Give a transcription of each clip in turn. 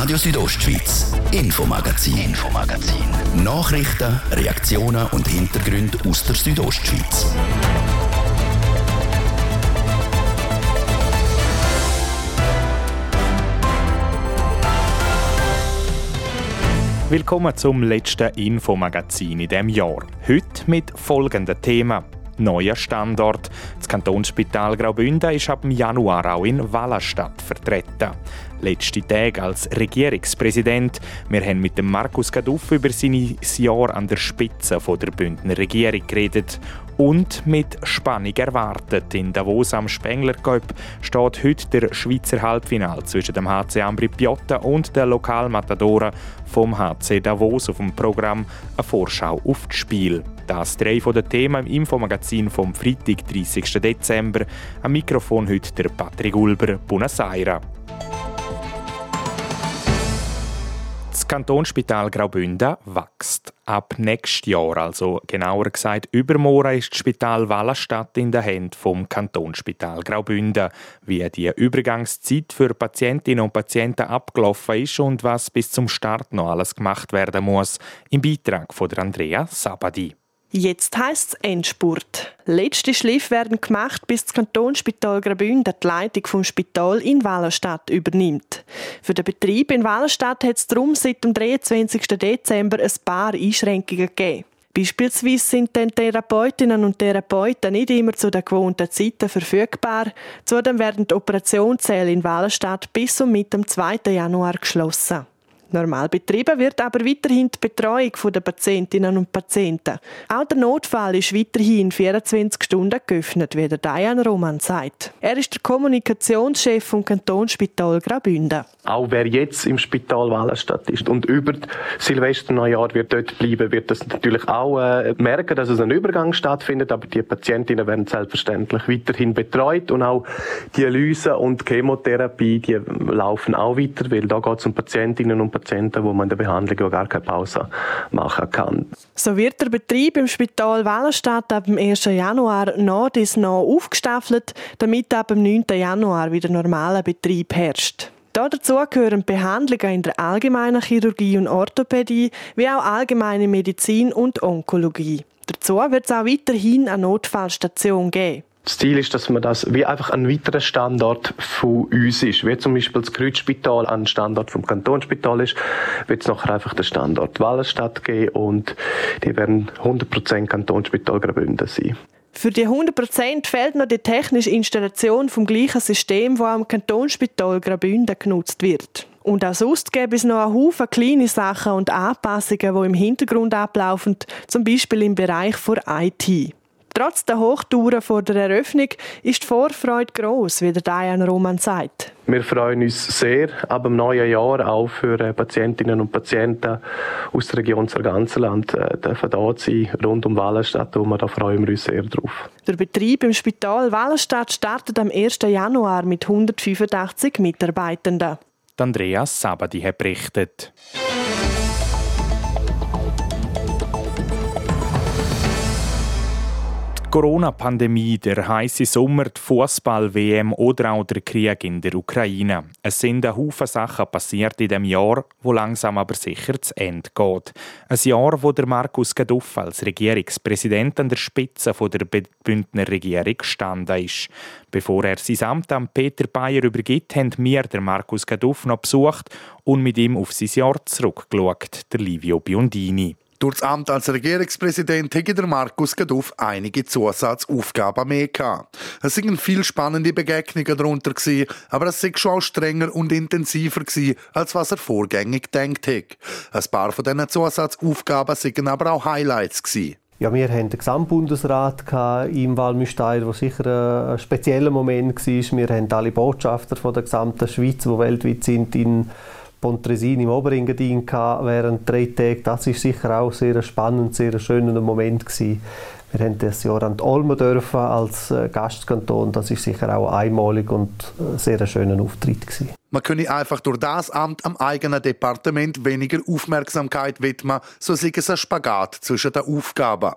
Radio Südostschweiz, Infomagazin, Infomagazin. Nachrichten, Reaktionen und Hintergründe aus der Südostschweiz. Willkommen zum letzten Infomagazin in diesem Jahr. Heute mit folgenden Themen. Neuer Standort. Das Kantonsspital Graubünden ist ab Januar auch in Wallerstadt vertreten. Letzte Tag als Regierungspräsident. Wir haben mit dem Markus Gaduff über sein Jahr an der Spitze der Bündner Regierung geredet und mit Spannung erwartet. In Davos am Spengler Cup steht heute der Schweizer Halbfinal zwischen dem HC Ambri Piotta und der Lokalmatadoren vom HC Davos auf dem Programm eine Vorschau auf das Spiel. Das drei von den Themen im Infomagazin vom Freitag, 30. Dezember. Am Mikrofon heute der Patrick Ulber, Buenos Aires. Das Kantonsspital Graubünden wächst. Ab nächstes Jahr, also genauer gesagt übermorgen, ist das Spital Wallerstadt in den Händen vom Kantonsspital Graubünden. Wie die Übergangszeit für Patientinnen und Patienten abgelaufen ist und was bis zum Start noch alles gemacht werden muss, im Beitrag von Andrea Sabadi. Jetzt heisst es Endspurt. Letzte Schliff werden gemacht, bis das Kantonsspital Graubünden die Leitung vom Spital in Wallerstadt übernimmt. Für den Betrieb in Wallerstadt hat es darum seit dem 23. Dezember ein paar Einschränkungen gegeben. Beispielsweise sind dann Therapeutinnen und Therapeuten nicht immer zu den gewohnten Zeiten verfügbar. Zudem werden die Operationssäle in Wallerstadt bis und mit dem 2. Januar geschlossen. Normal betrieben wird aber weiterhin die Betreuung der Patientinnen und Patienten. Auch der Notfall ist weiterhin 24 Stunden geöffnet, wie der Diane Roman sagt. Er ist der Kommunikationschef vom Kantonsspital Graubünden. Auch wer jetzt im Spital Wallenstadt ist und über Silvester Neujahr wird dort bleiben, wird das natürlich auch äh, merken, dass es ein Übergang stattfindet, aber die Patientinnen werden selbstverständlich weiterhin betreut und auch Dialyse und Chemotherapie, die laufen auch weiter, weil da geht es um Patientinnen und Patienten, wo man in der Behandlung gar keine Pause machen kann. So wird der Betrieb im Spital Wallenstadt ab dem 1. Januar noch bis noch aufgestaffelt, damit ab dem 9. Januar wieder normaler Betrieb herrscht. Dazu gehören Behandlungen in der allgemeinen Chirurgie und Orthopädie, wie auch allgemeine Medizin und Onkologie. Dazu wird es auch weiterhin eine Notfallstation geben. Das Ziel ist, dass man das wie einfach ein weiterer Standort von uns ist. Wie zum Beispiel das Kreuzspital ein Standort vom Kantonsspital ist, wird es nachher einfach der Standort Wallenstadt geben und die werden 100% Kantonsspital Graubünden sein. Für die 100% fehlt noch die technische Installation vom gleichen System, das am Kantonsspital Graubünden genutzt wird. Und auch sonst gäbe es noch einen Haufen kleine Sachen und Anpassungen, die im Hintergrund ablaufen, zum Beispiel im Bereich der IT. Trotz der Hochtouren vor der Eröffnung ist die Vorfreude gross, wie der Diane Roman sagt. Wir freuen uns sehr, ab dem neuen Jahr auch für äh, Patientinnen und Patienten aus der Region Sarganserland äh, dürfen da sein, rund um Wallenstadt. Und da freuen wir uns sehr drauf. Der Betrieb im Spital Wallenstadt startet am 1. Januar mit 185 Mitarbeitenden. Andreas Sabadi hat berichtet. Corona-Pandemie, der heiße Sommer, die Fußball-WM oder auch der Krieg in der Ukraine. Es sind ein Haufen Sachen passiert in dem Jahr, wo langsam aber sicher zu Ende geht. Ein Jahr, wo der Markus Gaduff als Regierungspräsident an der Spitze der Bündner Regierung gestanden ist. Bevor er sein Amt an Peter Bayer übergibt, haben wir der Markus Gaduff noch besucht und mit ihm auf sein Jahr zurückgeschaut, der Livio Biondini. Durch das Amt als Regierungspräsident hätte der Markus Gaduff einige Zusatzaufgaben mehr gehabt. Es sind viele spannende Begegnungen darunter aber es sind schon auch strenger und intensiver als was er vorgängig gedacht hätte. Ein paar von diesen Zusatzaufgaben sind aber auch Highlights. Ja, wir hatten den Gesamtbundesrat im Walmüstein, der sicher ein spezieller Moment war. Wir haben alle Botschafter von der gesamten Schweiz, die weltweit sind, in Pontresina im Oberengadin während drei Tagen. Das ist sicher auch sehr spannend, sehr schöner Moment gewesen. Wir haben das Jahr an die Olmo dürfen als äh, Gastkanton. Das ist sicher auch einmalig und äh, sehr schöner Auftritt gewesen. Man könne einfach durch das Amt am eigenen Departement weniger Aufmerksamkeit widmen, so sei es ein Spagat zwischen den Aufgaben.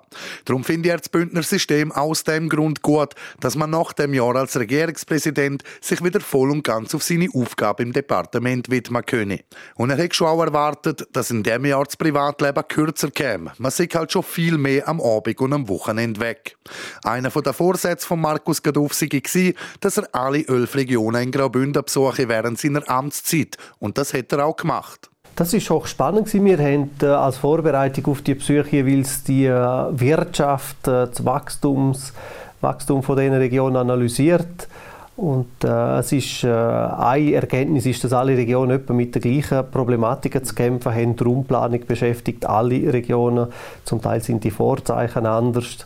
Darum finde ich das Bündner System aus dem Grund gut, dass man nach dem Jahr als Regierungspräsident sich wieder voll und ganz auf seine Aufgabe im Departement widmen könne. Und er hätte schon auch erwartet, dass in dem Jahr das Privatleben kürzer käme. Man sieht halt schon viel mehr am Abend und am Wochenende weg. Einer der Vorsätze von Markus Gaduff war, dass er alle elf Regionen in Graubünden besuche während seiner Amtszeit. Und das hat er auch gemacht. Das ist auch spannend. Wir haben äh, als Vorbereitung auf die Besuche jeweils die äh, Wirtschaft, äh, das Wachstums, Wachstum von diesen Regionen analysiert. Und äh, es ist, äh, eine Erkenntnis ist, dass alle Regionen etwa mit der gleichen Problematik zu kämpfen haben. Die Raumplanung beschäftigt alle Regionen. Zum Teil sind die Vorzeichen anders.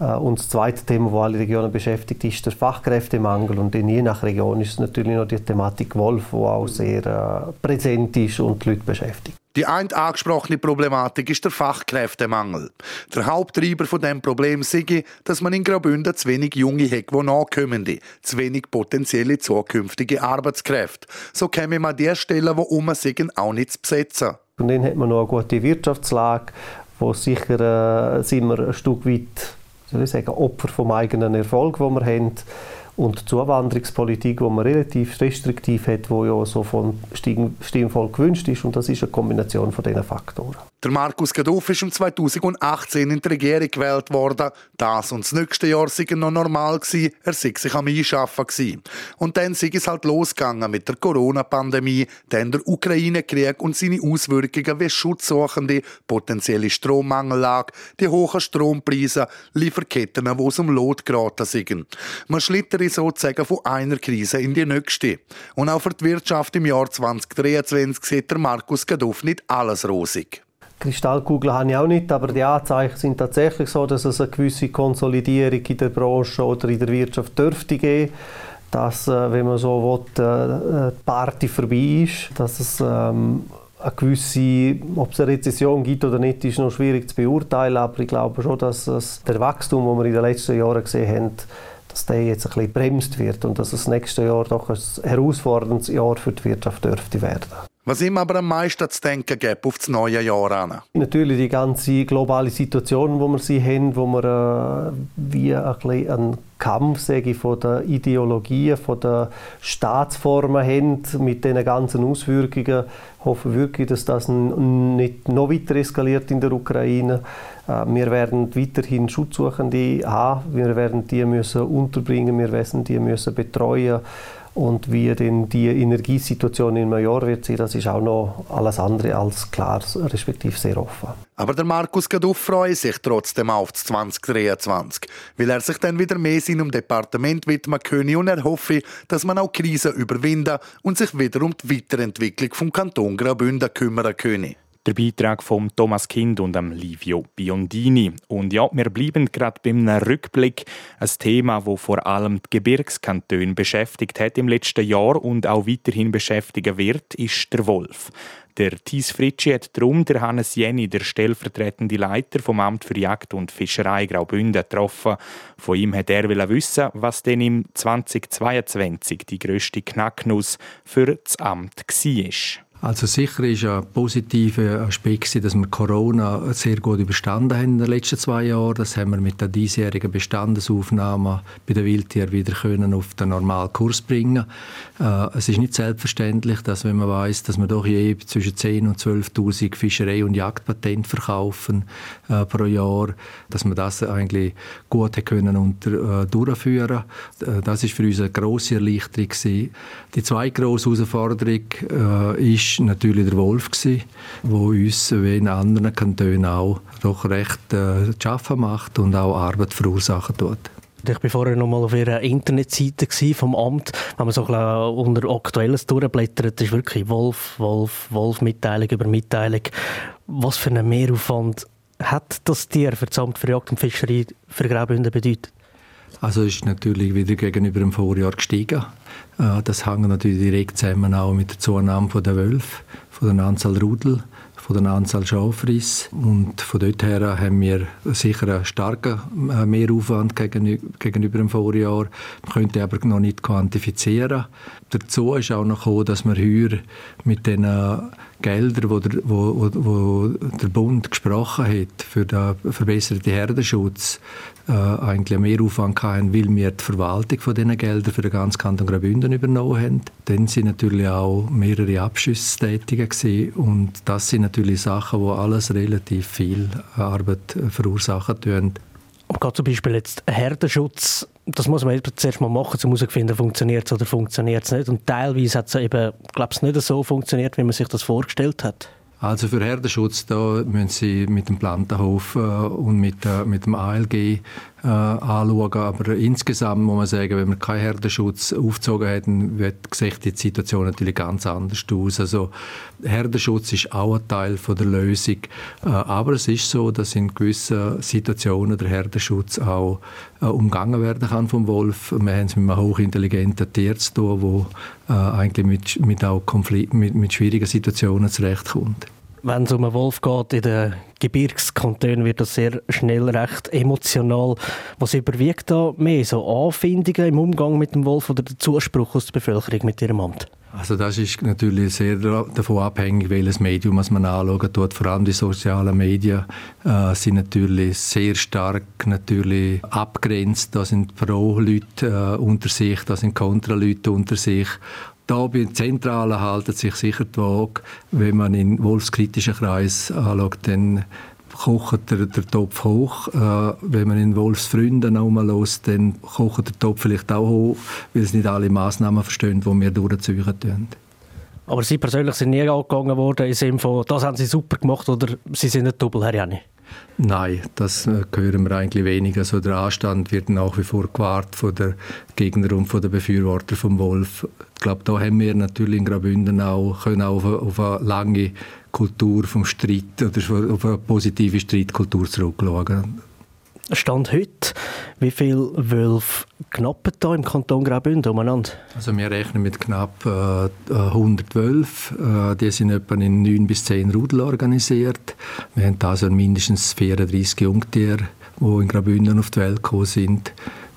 Äh, und das zweite Thema, das alle Regionen beschäftigt, ist der Fachkräftemangel. Und je nach Region ist es natürlich noch die Thematik Wolf, die auch sehr äh, präsent ist und die Leute beschäftigt. Die eine angesprochene Problematik ist der Fachkräftemangel. Der Haupttreiber von dem Problem sei, dass man in Graubünden zu wenig Junge hat, die nachkommen, zu wenig potenzielle zukünftige Arbeitskräfte. So käme man an der Stelle, wo um sind, auch nicht zu besetzen. Und dann hat man noch eine gute Wirtschaftslage, wo sicher äh, sind wir ein Stück weit soll ich sagen, Opfer vom eigenen Erfolg, den wir haben. Und die Zuwanderungspolitik, die man relativ restriktiv hat, die ja so von Stimmvolk gewünscht ist. Und das ist eine Kombination von diesen Faktoren. Der Markus Gaduff ist im 2018 in die Regierung gewählt worden. Das und das nächste Jahr sei noch normal gewesen. Er sei sich am Einschaffen gewesen. Und dann sei es halt losgegangen mit der Corona-Pandemie, dann der Ukraine-Krieg und seine Auswirkungen wie Schutzsuchende, potenzielle Strommangellage, die hohen Strompreise, Lieferketten, wo es um Lot geraten sind. Man sozusagen von einer Krise in die nächste. Und auch für die Wirtschaft im Jahr 2023 sieht der Markus Gaduff nicht alles rosig. Kristallkugel habe ich auch nicht, aber die Anzeichen sind tatsächlich so, dass es eine gewisse Konsolidierung in der Branche oder in der Wirtschaft dürfte geben dass, äh, wenn man so will, äh, die Party vorbei ist, dass es ähm, eine gewisse, ob es eine Rezession gibt oder nicht, ist noch schwierig zu beurteilen, aber ich glaube schon, dass es der Wachstum, den wir in den letzten Jahren gesehen haben, dass der jetzt ein bisschen bremst wird und dass das nächste Jahr doch ein herausforderndes Jahr für die Wirtschaft dürfte werden. Was ihm aber am meisten zu denken gibt auf das neue Jahr an? Natürlich die ganze globale Situation, wo wir sie haben, wo wir äh, wie ein bisschen einen Kampf sage ich, von der Ideologie, von der Staatsformen haben, mit diesen ganzen Auswirkungen. Ich hoffe wirklich, dass das nicht noch weiter eskaliert in der Ukraine. Äh, wir werden weiterhin Schutzsuchende haben, wir werden die müssen unterbringen, wir werden die müssen betreuen und wie denn die Energiesituation in Major wird sein, das ist auch noch alles andere als klar, respektive sehr offen. Aber der Markus Gaduff freut sich trotzdem auf 2023, weil er sich dann wieder mehr seinem Departement widmen könne und er hoffe, dass man auch Krisen überwinden und sich wieder um die Weiterentwicklung vom Kanton Graubünden kümmern könne. Der Beitrag von Thomas Kind und am Livio Biondini. Und ja, wir bleiben gerade beim Rückblick. Ein Thema, wo vor allem die Gebirgskantone beschäftigt hat im letzten Jahr und auch weiterhin beschäftigen wird, ist der Wolf. Der Thies Fritschi hat darum der Hannes Jenny, der stellvertretende Leiter vom Amt für Jagd und Fischerei Graubünden, getroffen. Von ihm hat er wissen, was denn im 2022 die grösste Knacknuss für das Amt war. Also sicher ist ein positiver Aspekt, dass wir Corona sehr gut überstanden haben in den letzten zwei Jahren. Das haben wir mit der diesjährigen Bestandesaufnahme bei der Wildtier wieder können auf den normalen Kurs bringen. Äh, es ist nicht selbstverständlich, dass wenn man weiß, dass wir doch je zwischen 10 und 12.000 Fischerei- und Jagdpatente verkaufen äh, pro Jahr, dass wir das eigentlich gut können unter, äh, durchführen. Äh, das ist für uns eine grosse Erleichterung. Die zweite grosse Herausforderung äh, ist ist natürlich der Wolf der uns wie in anderen Kantonen auch doch recht äh, zu schaffen macht und auch Arbeit verursachen tut. Ich war vorher noch mal auf Ihrer Internetseite vom Amt. Wenn man so ein unter Aktuelles durchblättert, ist wirklich Wolf, Wolf, Wolf, Mitteilung über Mitteilung. Was für einen Mehraufwand hat das Tier für das Amt für Jagd und Fischerei für Graubünden bedeutet? Also ist natürlich wieder gegenüber dem Vorjahr gestiegen. Äh, das hängt natürlich direkt zusammen auch mit der Zunahme der Wölfe, von der Anzahl Rudel von der Anzahl Schafriss. Und von dort her haben wir sicher einen starken äh, Mehraufwand gegenüber dem Vorjahr. Man könnte aber noch nicht quantifizieren. Dazu ist auch noch gekommen, dass wir heuer mit den Geldern, wo der, wo, wo der Bund gesprochen hat für den verbesserten Herdenschutz, äh, eigentlich einen Mehraufwand hatten, weil wir die Verwaltung von diesen Geldern für den ganzen Kanton Graubünden übernommen haben. Dann sind natürlich auch mehrere Abschüsse tätig gewesen. und das sind natürlich Sachen, die alles relativ viel Arbeit verursachen tun. Und gerade zum Beispiel jetzt Herdenschutz, das muss man zuerst mal machen, um herauszufinden, funktioniert es oder funktioniert es nicht. Und teilweise hat es eben, glaube ich, nicht so funktioniert, wie man sich das vorgestellt hat. Also für Herdenschutz da müssen Sie mit dem Plantenhof äh, und mit, äh, mit dem ALG äh, anschauen. Aber insgesamt muss man sagen, wenn wir keinen Herdenschutz aufgezogen hätten, wird die Situation natürlich ganz anders aus. Also Herdenschutz ist auch ein Teil von der Lösung. Äh, aber es ist so, dass in gewissen Situationen der Herdenschutz auch äh, umgangen werden kann vom Wolf. Wir haben es mit einem hochintelligenten Tier zu tun, wo äh, eigentlich mit, mit, auch Konflikt, mit, mit schwierigen Situationen zurechtkommt. Wenn es um einen Wolf geht in den Gebirgskantonen, wird das sehr schnell recht emotional. Was überwiegt da mehr? So Anfindungen im Umgang mit dem Wolf oder der Zuspruch aus der Bevölkerung mit ihrem Amt? Also das ist natürlich sehr davon abhängig, welches Medium man anschauen tut. Vor allem die sozialen Medien äh, sind natürlich sehr stark natürlich abgrenzt. Da sind Pro-Leute äh, unter sich, da sind Kontra-Leute unter sich. Da bei Zentralen halten sich sicher die Waage. Wenn man in wolfskritischen Kreis anschaut, dann kocht der, der Topf hoch. Äh, wenn man in Wolfsfreunden herumlässt, dann kocht der Topf vielleicht auch hoch, weil es nicht alle Massnahmen verstehen, die wir durchziehen tun. Aber Sie persönlich sind nie angegangen worden im Sinne von, das haben Sie super gemacht oder Sie sind ein Doppel, Herr Janni? Nein, das äh, hören wir eigentlich weniger. Also der Anstand wird nach wie vor gewahrt von der Gegner und von den Befürwortern vom Wolf. Ich glaube, da haben wir natürlich in Graubünden auch, können auch auf, eine, lange Kultur vom Streit oder auf eine positive Streitkultur zurückschauen. Stand heute, wie viele Wölfe knappen da im Kanton Graubünden umeinander? Also wir rechnen mit knapp äh, 100 Wölfe. Äh, die sind etwa in 9 bis 10 Rudel organisiert. Wir haben also mindestens 34 Jungtiere, die in Graubünden auf die Welt gekommen sind.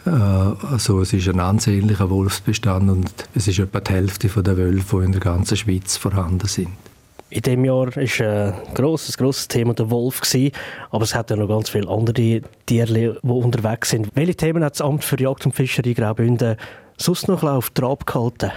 Äh, also es ist ein ansehnlicher Wolfsbestand und es ist etwa die Hälfte der Wölfe, die in der ganzen Schweiz vorhanden sind. In diesem Jahr war ein grosses, grosses Thema der Wolf. Gewesen, aber es hat ja noch ganz viele andere Tiere, die unterwegs sind. Welche Themen hat das Amt für Jagd und Fischerei Graubünden sonst noch auf Trab gehalten?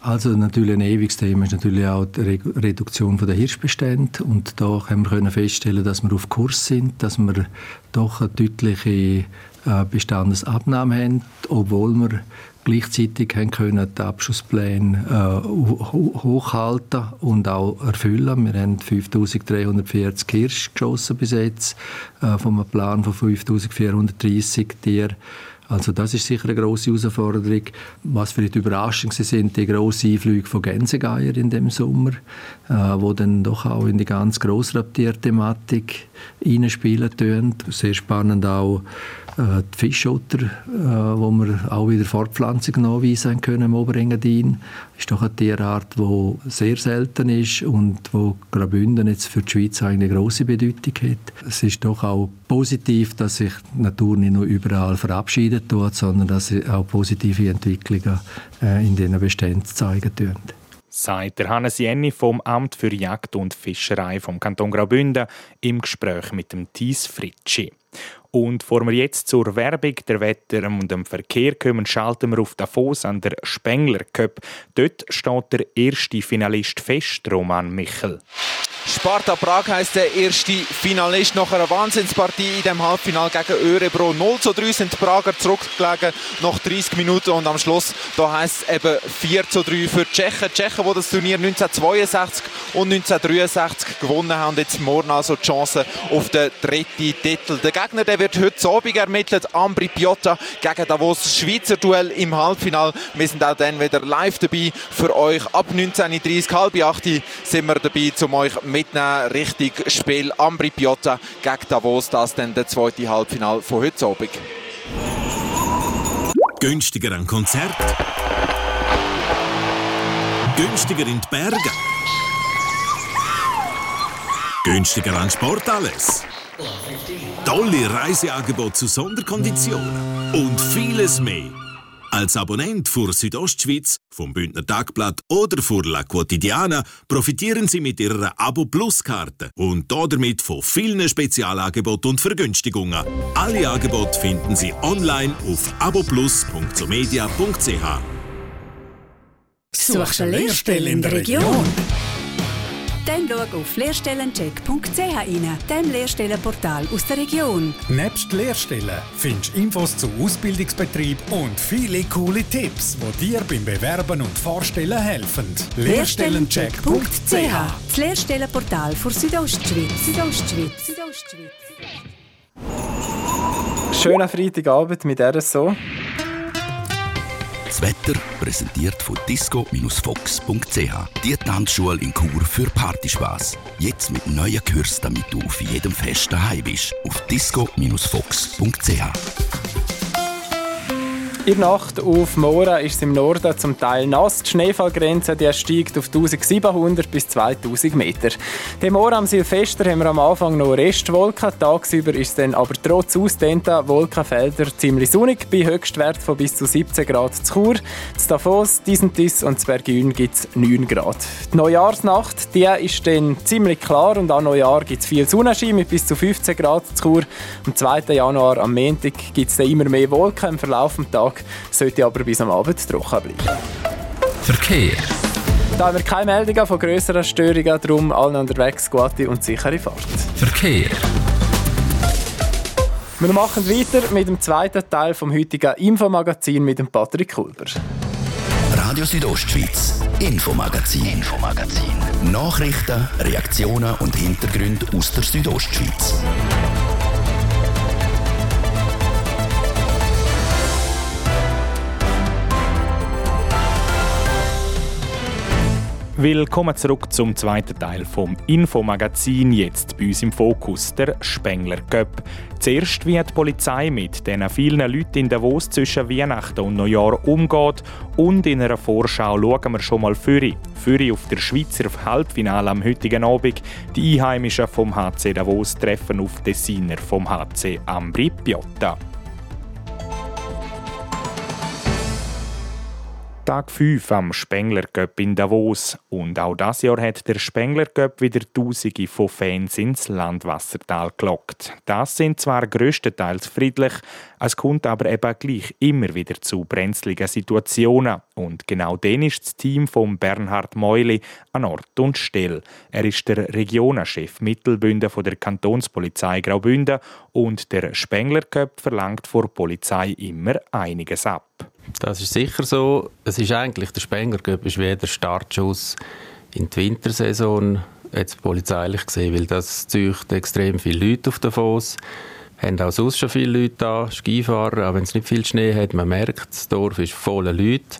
Also natürlich ein ewiges Thema ist natürlich auch die Reduktion der Hirschbestände und da können wir feststellen, dass wir auf Kurs sind, dass wir doch eine deutliche äh, Bestandesabnahme haben, obwohl wir gleichzeitig können die Abschusspläne äh, hochhalten und auch erfüllen. Wir haben 5340 Hirsche geschossen bis jetzt, äh, von einem Plan von 5430 Tieren. Also das ist sicher eine große Herausforderung. Was vielleicht überraschend sind die grossen Einflüge von Gänsegeier in dem Sommer, äh, wo dann doch auch in die ganz Grossraubtier-Thematik hineinspielen tun. Sehr spannend auch äh, die Fischotter, äh, wo wir auch wieder Fortpflanzung nachweisen können im Oberengadin, ist doch eine Tierart, die sehr selten ist und wo Graubünden jetzt für die Schweiz eine große Bedeutung hat. Es ist doch auch positiv, dass sich die Natur nicht nur überall verabschiedet tut, sondern dass sie auch positive Entwicklungen äh, in diesen Beständen zeigen tun sagt der Hannes Jenny vom Amt für Jagd und Fischerei vom Kanton Graubünden im Gespräch mit dem Thies Fritschi. Und bevor wir jetzt zur Werbung, der Wetter und dem Verkehr kommen, schalten wir auf Davos an der Spengler Cup. Dort steht der erste Finalist fest, Roman Michel. Sparta Prag heisst der erste Finalist nach einer Wahnsinnspartie in dem Halbfinale gegen Örebro. 0 zu 3 sind die Prager zurückgelegen nach 30 Minuten und am Schluss da heisst es eben 4 zu 3 für die Tschechen. Die Tschechen, die das Turnier 1962 und 1963 gewonnen haben, jetzt morgen also die Chance auf den dritten Titel. Der Gegner der wird heute Abend ermittelt, Ambri Piotta gegen Davos Schweizer Duell im Halbfinale. Wir sind auch dann wieder live dabei für euch. Ab 19.30 halb 8 sind wir dabei, um euch mitnehmen Richtung Spiel Ambri Piotta gegen Davos. Das dann der zweite Halbfinale von heute Abend. Günstiger ein Konzert. Günstiger in die Berge. Günstiger an Sport alles. Tolle Reiseangebote zu Sonderkonditionen und vieles mehr. Als Abonnent für Südostschweiz, vom Bündner Tagblatt oder für La Quotidiana profitieren Sie mit Ihrer Abo Plus Karte und damit von vielen Spezialangeboten und Vergünstigungen. Alle Angebote finden Sie online auf aboplus.somedia.ch. Suchst eine Lehrstelle in der Region? Dann schau auf lehrstellencheck.ch rein, dem Lehrstellenportal aus der Region. Nebst Lehrstellen findest du Infos zu Ausbildungsbetrieb und viele coole Tipps, die dir beim Bewerben und Vorstellen helfen. Lehrstellencheck.ch Das Lehrstellenportal für Südostschweiz. Südostschweiz. Südostschweiz. Schöner Freitagabend mit RSO. Das Wetter präsentiert von disco-fox.ch. Die Tanzschule in Chur für Partyspaß. Jetzt mit neuen Kürzen, damit du auf jedem Fest daheim bist. Auf disco-fox.ch. In der Nacht auf Mora ist es im Norden zum Teil nass. Die Schneefallgrenze die steigt auf 1700 bis 2000 Meter. Dem Mora am Silvester haben wir am Anfang noch Restwolken. Tagsüber ist es dann aber trotz ausdehnter Wolkenfelder ziemlich sonnig. Bei Höchstwert von bis zu 17 Grad zu Chur. Zu Davos, Disentis und zu Bergün gibt es 9 Grad. Die Neujahrsnacht die ist dann ziemlich klar und an Neujahr gibt es viel Sonnenschein mit bis zu 15 Grad zu Chur. Am 2. Januar, am Montag, gibt es immer mehr Wolken im Verlauf des Tages sollte aber bis am Abend trocken bleiben. Verkehr. Da haben wir keine Meldungen von grösseren Störungen, darum allen unterwegs gute und sichere Fahrt. Verkehr. Wir machen weiter mit dem zweiten Teil vom heutigen Infomagazin mit dem Patrick Kulber. Radio Südostschweiz, Infomagazin, Infomagazin. Nachrichten, Reaktionen und Hintergründe aus der Südostschweiz. Willkommen zurück zum zweiten Teil vom Infomagazin. Jetzt bei uns im Fokus der Spengler Cup. Zuerst wie die Polizei mit den vielen Leuten in Davos zwischen Weihnachten und Neujahr umgeht und in einer Vorschau schauen wir schon mal für Für auf der Schweizer Halbfinale am heutigen Abend. Die Einheimischen vom HC Davos treffen auf Dessiner vom HC Ambri Piotta. Tag 5 am Spengler Cup in Davos. Und auch das Jahr hat der Spengler Cup wieder Tausende von Fans ins Landwassertal gelockt. Das sind zwar größtenteils friedlich, es kommt aber eben gleich immer wieder zu brenzligen Situationen. Und genau den ist das Team von Bernhard Meuli an Ort und Stelle. Er ist der Regionenchef Mittelbünden von der Kantonspolizei Graubünden und der Spengler Cup verlangt vor Polizei immer einiges ab. Das ist sicher so. Es ist eigentlich der Spengler Cup ist wie der Startschuss in die Wintersaison jetzt polizeilich gesehen, weil das zieht extrem viele Leute auf Davos. haben auch sonst schon viele Leute da, Skifahrer, auch wenn es nicht viel Schnee hat, man merkt, das Dorf ist voller Leute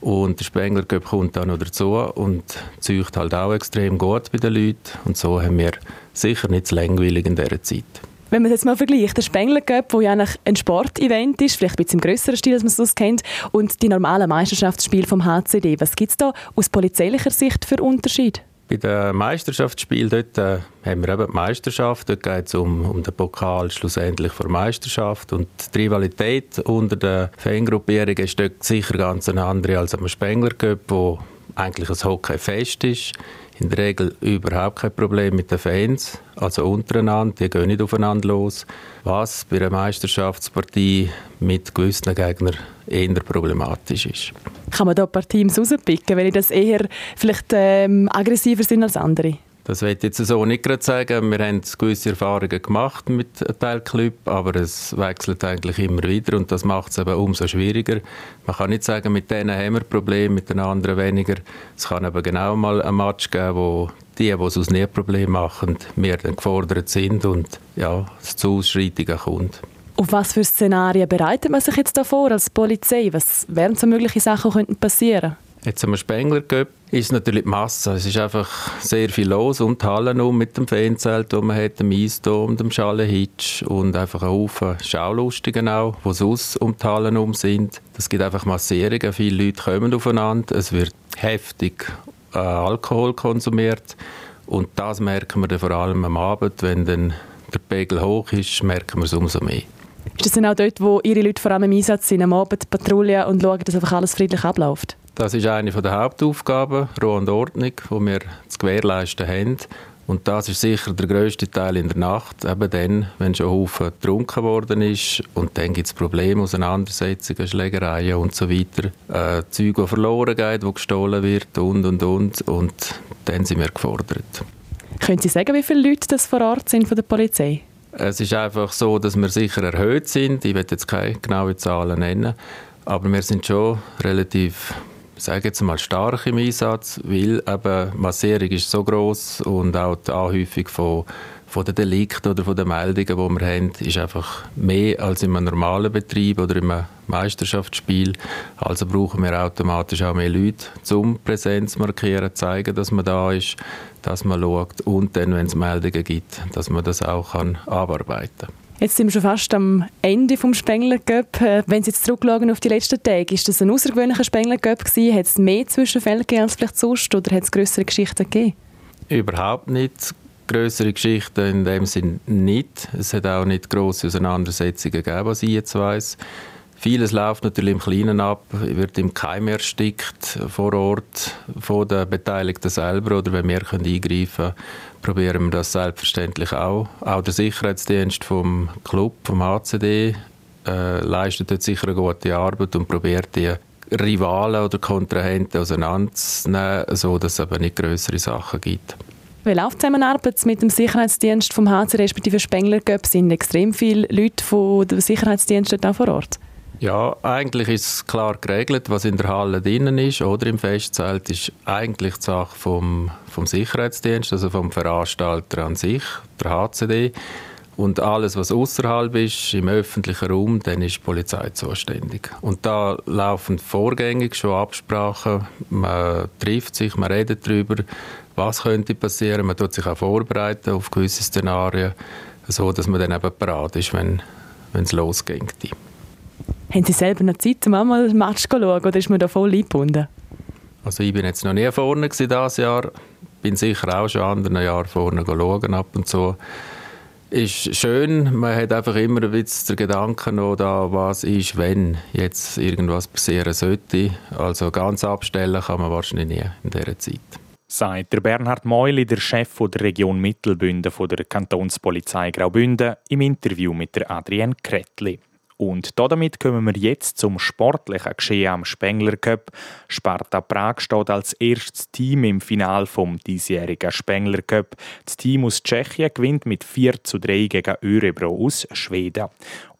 und der Spengler kommt auch noch dazu und zieht halt auch extrem gut bei den Leuten und so haben wir sicher nicht zu langweilig in dieser Zeit. Wenn man das jetzt mal vergleicht, der Spengler Cup, der ja eigentlich ein Sportevent ist, vielleicht ein bisschen im grösseren Stil, als man es kennt, und die normalen Meisterschaftsspiele vom HCD, was gibt es da aus polizeilicher Sicht für Unterschiede? Bei den Meisterschaftsspielen dort, äh, haben wir eben die Meisterschaft. Dort geht es um, um den Pokal schlussendlich vor Meisterschaft. Und die Rivalität unter den Fangruppierungen ist dort sicher ganz eine andere als am Spengler Cup, wo eigentlich ein Hockeyfest ist in der Regel überhaupt kein Problem mit den Fans, also untereinander, die gehen nicht aufeinander los, was bei einer Meisterschaftspartie mit gewissen Gegnern eher problematisch ist. Kann man da ein paar Teams rauspicken, wenn das eher vielleicht ähm, aggressiver sind als andere? Das will ich jetzt so nicht gerade sagen. Wir haben gewisse Erfahrungen gemacht mit einem Teil Club, aber es wechselt eigentlich immer wieder und das macht es eben umso schwieriger. Man kann nicht sagen, mit denen haben wir Probleme, mit den anderen weniger. Es kann aber genau mal ein Match geben, wo die, die es aus nie Problem machen, mehr dann gefordert sind und ja, es zu Ausschreitungen kommt. Auf was für Szenarien bereitet man sich jetzt da vor als Polizei? Was wären so mögliche Sachen, die passieren könnten? Jetzt am Spengler Cup ist natürlich die Masse. Es ist einfach sehr viel los um die Hallen um mit dem Fanzelt, das man hat, dem Eisdom, dem Schallenhitsch und einfach ein Haufen Schaulustigen auch, die sonst um die Hallen um sind. Es gibt einfach Massierungen, viele Leute kommen aufeinander, es wird heftig äh, Alkohol konsumiert Und das merken wir dann vor allem am Abend, wenn dann der Pegel hoch ist, merken wir es umso mehr. Ist das dann auch dort, wo Ihre Leute vor allem im Einsatz sind, am Abend Patrouille und schauen, dass einfach alles friedlich abläuft? Das ist eine der Hauptaufgaben, Ruhe und Ordnung, die wir zu gewährleisten haben. Und das ist sicher der grösste Teil in der Nacht, eben dann, wenn schon Haufen getrunken worden ist und dann gibt es Probleme, Auseinandersetzungen, Schlägereien und so weiter. Äh, Zeug, die verloren geht, wo gestohlen wird und, und, und. Und dann sind wir gefordert. Können Sie sagen, wie viele Leute das vor Ort sind von der Polizei? Es ist einfach so, dass wir sicher erhöht sind. Ich will jetzt keine genauen Zahlen nennen, aber wir sind schon relativ sage jetzt mal stark im Einsatz, weil eben Massierung ist so groß und auch die Anhäufung von, von den Delikten oder von den Meldungen, die wir haben, ist einfach mehr als in einem normalen Betrieb oder in einem Meisterschaftsspiel. Also brauchen wir automatisch auch mehr Leute, zum Präsenz markieren, zeigen, dass man da ist, dass man schaut und dann, wenn es Meldungen gibt, dass man das auch kann abarbeiten kann. Jetzt sind wir schon fast am Ende des Spengler Cup. Äh, wenn Sie jetzt zurückschauen auf die letzten Tage, ist das ein außergewöhnlicher Spengler Cup gewesen? Hat es mehr Zwischenfälle gegeben als vielleicht sonst oder hat es größere Geschichten gegeben? Überhaupt nicht. Größere Geschichten in dem Sinn nicht. Es hat auch nicht große Auseinandersetzungen gegeben, was ich jetzt weiss. Vieles läuft natürlich im Kleinen ab, wird im Keim erstickt vor Ort von den Beteiligten selber oder wenn wir eingreifen können, probieren wir das selbstverständlich auch. Auch der Sicherheitsdienst vom Club, vom HCD, äh, leistet dort sicher eine gute Arbeit und probiert die Rivalen oder Kontrahenten auseinanderzunehmen, sodass es aber nicht größere Sachen gibt. Wie läuft die Zusammenarbeit mit dem Sicherheitsdienst vom HC respektive Spengler Göpp? Sind extrem viele Leute von dem Sicherheitsdienst dort auch vor Ort? Ja, eigentlich ist es klar geregelt, was in der Halle drinnen ist oder im Festzelt, ist eigentlich die Sache vom, vom Sicherheitsdienst, also vom Veranstalter an sich, der HCD. Und alles, was außerhalb ist, im öffentlichen Raum, dann ist die Polizei zuständig. Und da laufen vorgängig schon Absprachen. Man trifft sich, man redet darüber, was könnte passieren. Man tut sich auch vorbereiten auf gewisse Szenarien, so dass man dann eben bereit ist, wenn es losgeht. Haben Sie selber noch Zeit, um einmal ein Match zu schauen, oder ist man da voll eingebunden? Also ich bin jetzt noch nie vorne dieses Jahr, bin sicher auch schon anderen Jahren vorne schauen ab und zu. Ist schön, man hat einfach immer ein bisschen den Gedanken noch da, was ist, wenn jetzt irgendwas passieren sollte. Also ganz abstellen kann man wahrscheinlich nie in dieser Zeit. Sagt der Bernhard Meuli, der Chef der Region Mittelbünden der Kantonspolizei Graubünden, im Interview mit der Adrienne Kretli. Und damit kommen wir jetzt zum sportlichen Geschehen am Spengler Cup. Sparta Prag steht als erstes Team im Final vom diesjährigen Spengler Cup. Das Team aus Tschechien gewinnt mit 4 zu 3 gegen Örebro aus Schweden.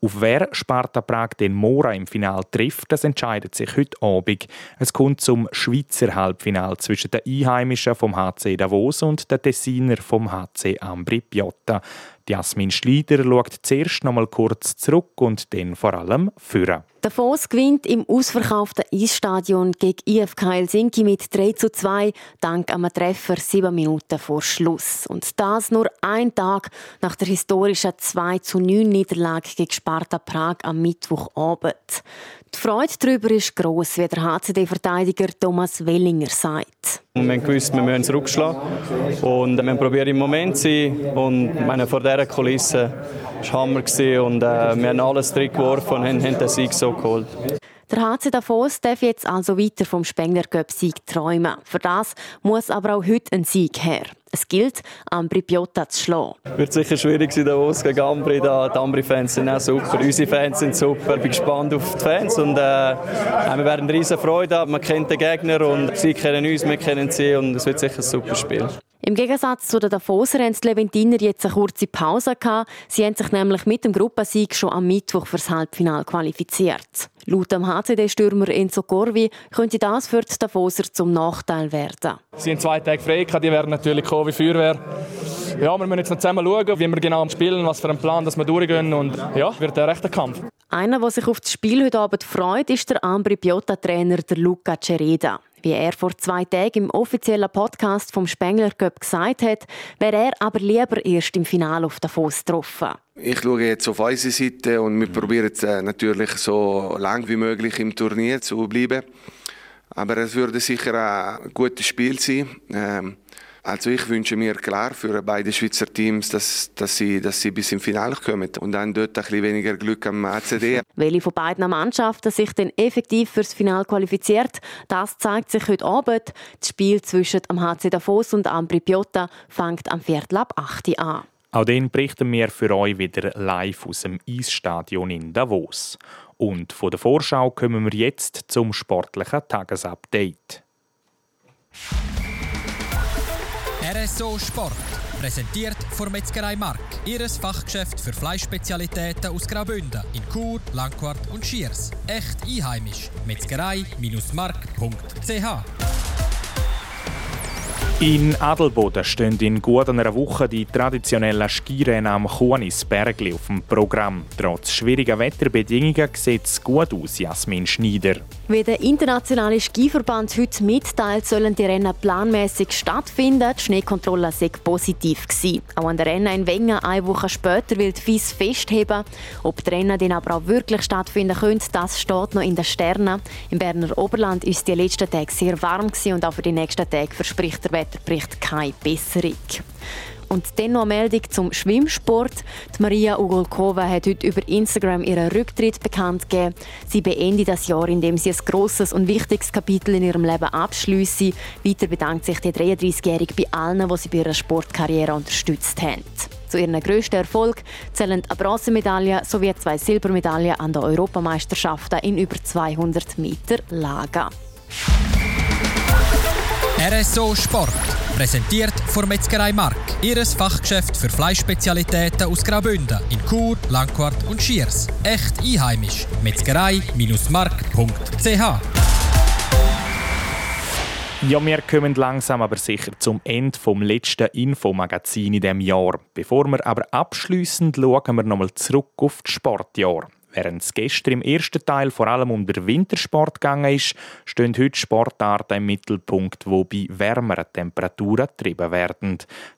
Auf wer Sparta Prag den Mora im Final trifft, das entscheidet sich heute Abend. Es kommt zum Schweizer Halbfinal zwischen den Einheimischen vom HC Davos und den Tessiner vom HC Ambri Piotta. Jasmin Schleider schaut zuerst noch mal kurz zurück und dann vor allem führen. Davos gewinnt im ausverkauften Eisstadion gegen IFK Helsinki mit 3 zu 2, dank einem Treffer sieben Minuten vor Schluss. Und das nur ein Tag nach der historischen 2 zu 9 Niederlage gegen Sparta Prag am Mittwochabend. Die Freude darüber ist gross, wie der HCD-Verteidiger Thomas Wellinger sagt. Wir haben gewusst, wir müssen zurückschlagen. Und wir probiert, im Moment zu sein. Und meine, vor dieser Kulisse war Hammer. Und äh, wir haben alles drin geworfen und haben, haben den Sieg so geholt. Der HC Davos darf jetzt also weiter vom Spengler Cup Sieg träumen. Für das muss aber auch heute ein Sieg her. Es gilt, Ambri Piotta zu schlagen. Wird sicher schwierig sein, Davos gegen Ambri. Da. Die Ambri-Fans sind auch super, unsere Fans sind super. Ich bin gespannt auf die Fans und äh, wir werden riesen Freude haben. Man kennt den Gegner und sie kennen uns, wir kennen sie und es wird sicher ein super Spiel. Im Gegensatz zu den Davoser haben die Leventiner jetzt eine kurze Pause gehabt. Sie haben sich nämlich mit dem Gruppensieg schon am Mittwoch fürs Halbfinale qualifiziert. Laut dem HCD-Stürmer Enzo Corvi könnte das für die Davoser zum Nachteil werden. Sie haben zwei Tage frei, die werden natürlich kommen wie Feuerwehr. Ja, wir müssen jetzt noch zusammen schauen, wie wir genau spielen, was für einen Plan dass wir durchgehen und ja, wird ein rechter Kampf. Einer, der sich auf das Spiel heute Abend freut, ist der Ambri Piotta-Trainer Luca Cereda. Wie er vor zwei Tagen im offiziellen Podcast vom Spengler Cup gesagt hat, wäre er aber lieber erst im Finale auf Davos getroffen. Ich schaue jetzt auf unsere Seite und wir probieren jetzt äh, natürlich so lang wie möglich im Turnier zu bleiben. Aber es würde sicher ein gutes Spiel sein. Ähm, Also ich wünsche mir klar für beide Schweizer Teams, dass, dass, sie, dass sie bis im Finale kommen und dann dort ein bisschen weniger Glück am ACD. Welche von beiden Mannschaften sich dann effektiv fürs Finale qualifiziert, das zeigt sich heute Abend. Das Spiel zwischen am HC Davos und Ambri Piotta fängt am Viertel ab 8 Uhr an. Auch den berichten wir für euch wieder live aus dem Eisstadion in Davos. Und von der Vorschau kommen wir jetzt zum sportlichen Tagesupdate. RSO Sport. Präsentiert von Metzgerei Mark. Ihres Fachgeschäft für Fleischspezialitäten aus Graubünden in Chur, Langquart und Schiers. Echt einheimisch. Metzgerei-mark.ch in Adelboden stehen in gut einer Woche die traditionellen Skirennen am Kuanisbergli auf dem Programm. Trotz schwieriger Wetterbedingungen sieht es gut aus, Jasmin Schneider. Wie der internationale Skiverband heute mitteilt, sollen die Rennen planmäßig stattfinden. Die Schneekontrolle sei positiv. Auch an der Rennen in Wengen eine Woche später will die FIS festheben. Ob die Rennen dann aber auch wirklich stattfinden können, das steht noch in den Sternen. Im Berner Oberland ist die letzten Tage sehr warm und auch für die nächsten Tage verspricht der Wetterbericht keine Besserung. Und dann noch eine Meldung zum Schwimmsport. Die Maria Ugolkova hat heute über Instagram ihren Rücktritt bekannt gegeben. Sie beendet das Jahr, indem sie ein grosses und wichtiges Kapitel in ihrem Leben abschließt. Weiter bedankt sich die 33-Jährige bei allen, die sie bei ihrer Sportkarriere unterstützt haben. Zu ihrem grössten Erfolg zählen eine Bronzemedaille sowie zwei Silbermedaillen an den Europameisterschaften in über 200 Meter Lager. RSO Sport. Präsentiert von Metzgerei Mark. Ihres Fachgeschäft für Fleischspezialitäten aus Graubünden in Chur, Langquart und Schiers. Echt einheimisch. Metzgerei-mark.ch ja, wir kommen langsam aber sicher zum Ende vom letzten Infomagazin in diesem Jahr. Bevor wir aber abschließend schauen wir nochmal zurück auf das Sportjahr. Während es gestern im ersten Teil vor allem um den Wintersport gegangen ist, stehen heute Sportarten im Mittelpunkt, die bei wärmeren Temperaturen getrieben werden.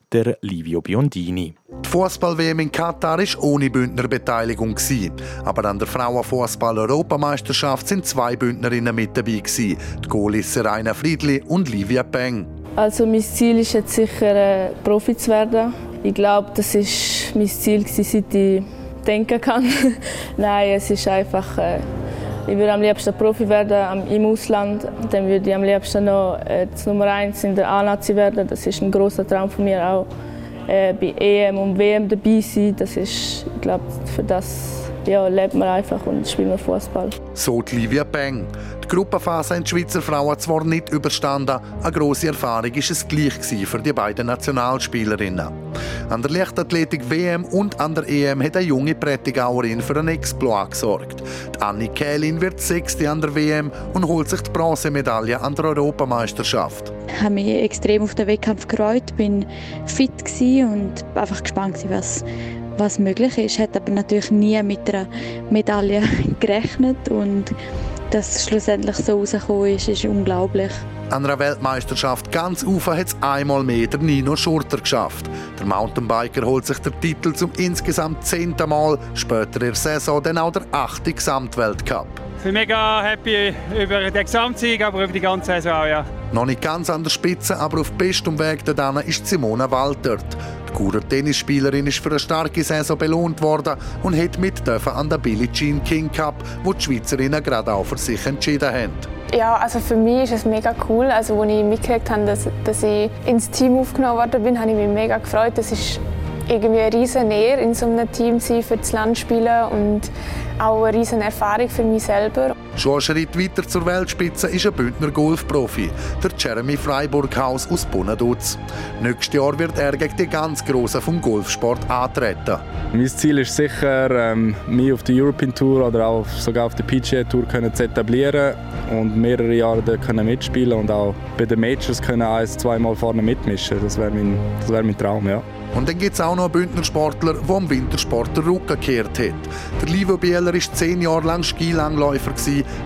Der Livio Biondini. Die Fußball-WM in Katar war ohne Bündner Beteiligung. Aber an der Frauenfußball-Europameisterschaft sind zwei Bündnerinnen mit dabei. Die Goalis Rainer Friedli und Livia Peng. Also mein Ziel ist jetzt sicher, äh, Profi zu werden. Ich glaube, das war mein Ziel, seit ich denken kann. Nein, es ist einfach. Äh, ich würde am liebsten Profi werden im Ausland. Dann würde ich am liebsten noch äh, Nummer 1 in der A-Nazi werden. Das ist ein großer Traum von mir auch. Äh, bei EM und WM dabei sein. Das ist, ich glaube, für das ja, lebt man einfach und spielt man Fußball. So die Livia Bang. Die Gruppenphase haben die Schweizer Frauen zwar nicht überstanden, eine grosse Erfahrung war es gleich für die beiden Nationalspielerinnen. An der Leichtathletik WM und an der EM hat eine junge Prättigauerin für einen Exploit gesorgt. Die Anni Kählin wird Sechste an der WM und holt sich die Bronzemedaille an der Europameisterschaft. Ich habe mich extrem auf den Wettkampf gefreut, bin fit und einfach gespannt, was was möglich ist. Hätte aber natürlich nie mit einer Medaille gerechnet und dass es schlussendlich so rausgekommen ist, ist unglaublich. An einer Weltmeisterschaft ganz Ufer hat es einmal mehr der Nino Schurter geschafft. Der Mountainbiker holt sich den Titel zum insgesamt zehnten Mal, später in der Saison dann auch der achte Gesamtweltcup. Ich bin mega happy über den Gesamtsieg, aber über die ganze Saison auch, ja. Noch nicht ganz an der Spitze, aber auf bestem Weg dorthin ist Simona Waltert. Die Churer Tennisspielerin ist für eine starke Saison belohnt worden und hat mit an der Billie Jean King Cup, wo die Schweizerinnen gerade auch für sich entschieden haben. Ja, also für mich ist es mega cool. Also, als ich mitgekriegt habe, dass, dass ich ins Team aufgenommen worden bin, habe ich mich mega gefreut. Das ist irgendwie eine riesen Ehre, in so einem Team sein, für das Land spielen und auch eine riesen Erfahrung für mich selber. Schon einen Schritt weiter zur Weltspitze ist ein Bündner Golfprofi, der Jeremy Freiburghaus aus Bonaduz. Nächstes Jahr wird er gegen die ganz Grossen vom Golfsport antreten. Mein Ziel ist sicher, ähm, mich auf der European Tour oder auch sogar auf der PGA Tour können zu etablieren und mehrere Jahre dort können mitspielen und auch bei den Majors können ein, zweimal vorne mitmischen. Das wäre mein, wär mein Traum, ja. Und dann gibt es auch noch einen Bündner Sportler, der am Wintersport den Rücken gekehrt hat. Der Livio Bieler war zehn Jahre lang Skilangläufer,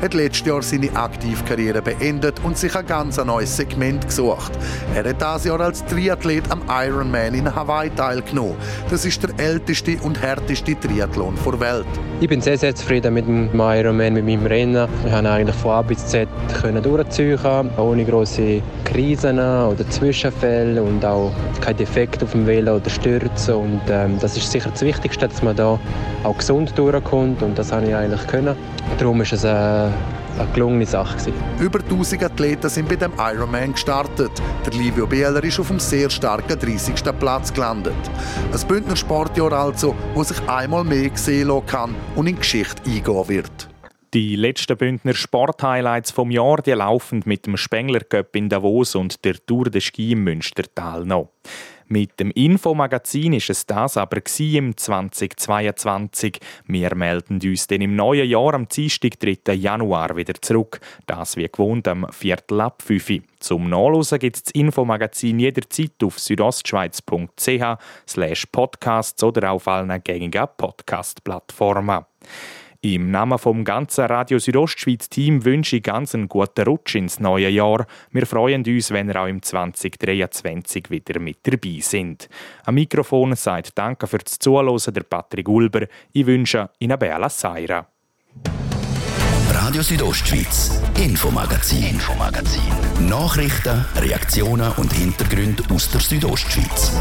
hat letztes Jahr seine Aktivkarriere beendet und sich ein ganz neues Segment gesucht. Er hat dieses Jahr als Triathlet am Ironman in Hawaii teilgenommen. Das ist der älteste und härteste Triathlon der Welt. Ich bin sehr, sehr zufrieden mit dem Ironman, mit meinem Rennen. Ich konnte eigentlich von A bis Z durchziehen, ohne große Krisen oder Zwischenfälle und auch kein Defekt auf dem Velo oder Stürzen. Und ähm, das ist sicher das Wichtigste, dass man da auch gesund durchkommt und das habe ich eigentlich können. Darum ist es äh, eine gelungene Sache. Gewesen. Über 1000 Athleten sind bei dem Ironman gestartet. Der Livio Bieler ist auf dem sehr starken 30. Platz gelandet. Ein Bündner Sportjahr also, wo sich einmal mehr gesehen kann und in Geschichte eingehen wird. Die letzten Bündner Sporthighlights vom Jahr die laufen mit dem Spengler Cup in Davos und der Tour de Ski im Münstertal noch. Mit dem Infomagazin ist es das aber im 2022. Wir melden uns dann im neuen Jahr am Dienstag, 3. Januar wieder zurück. Das wie gewohnt am Viertel ab 5 Zum Nachlesen gibt es das Infomagazin jederzeit auf südostschweiz.ch podcasts oder auf allen gängigen Podcast-Plattformen. Im Namen vom ganzen Radio Südostschweiz-Team wünsche ich ganz einen guten Rutsch ins neue Jahr. Wir freuen uns, wenn ihr auch im 2023 wieder mit dabei sind. Am Mikrofon sagt Danke fürs Zuhören der Patrick Ulber. Ich wünsche Ihnen Bella Saira. Radio Südostschweiz, Infomagazin, Infomagazin. Nachrichten, Reaktionen und Hintergründe aus der Südostschweiz.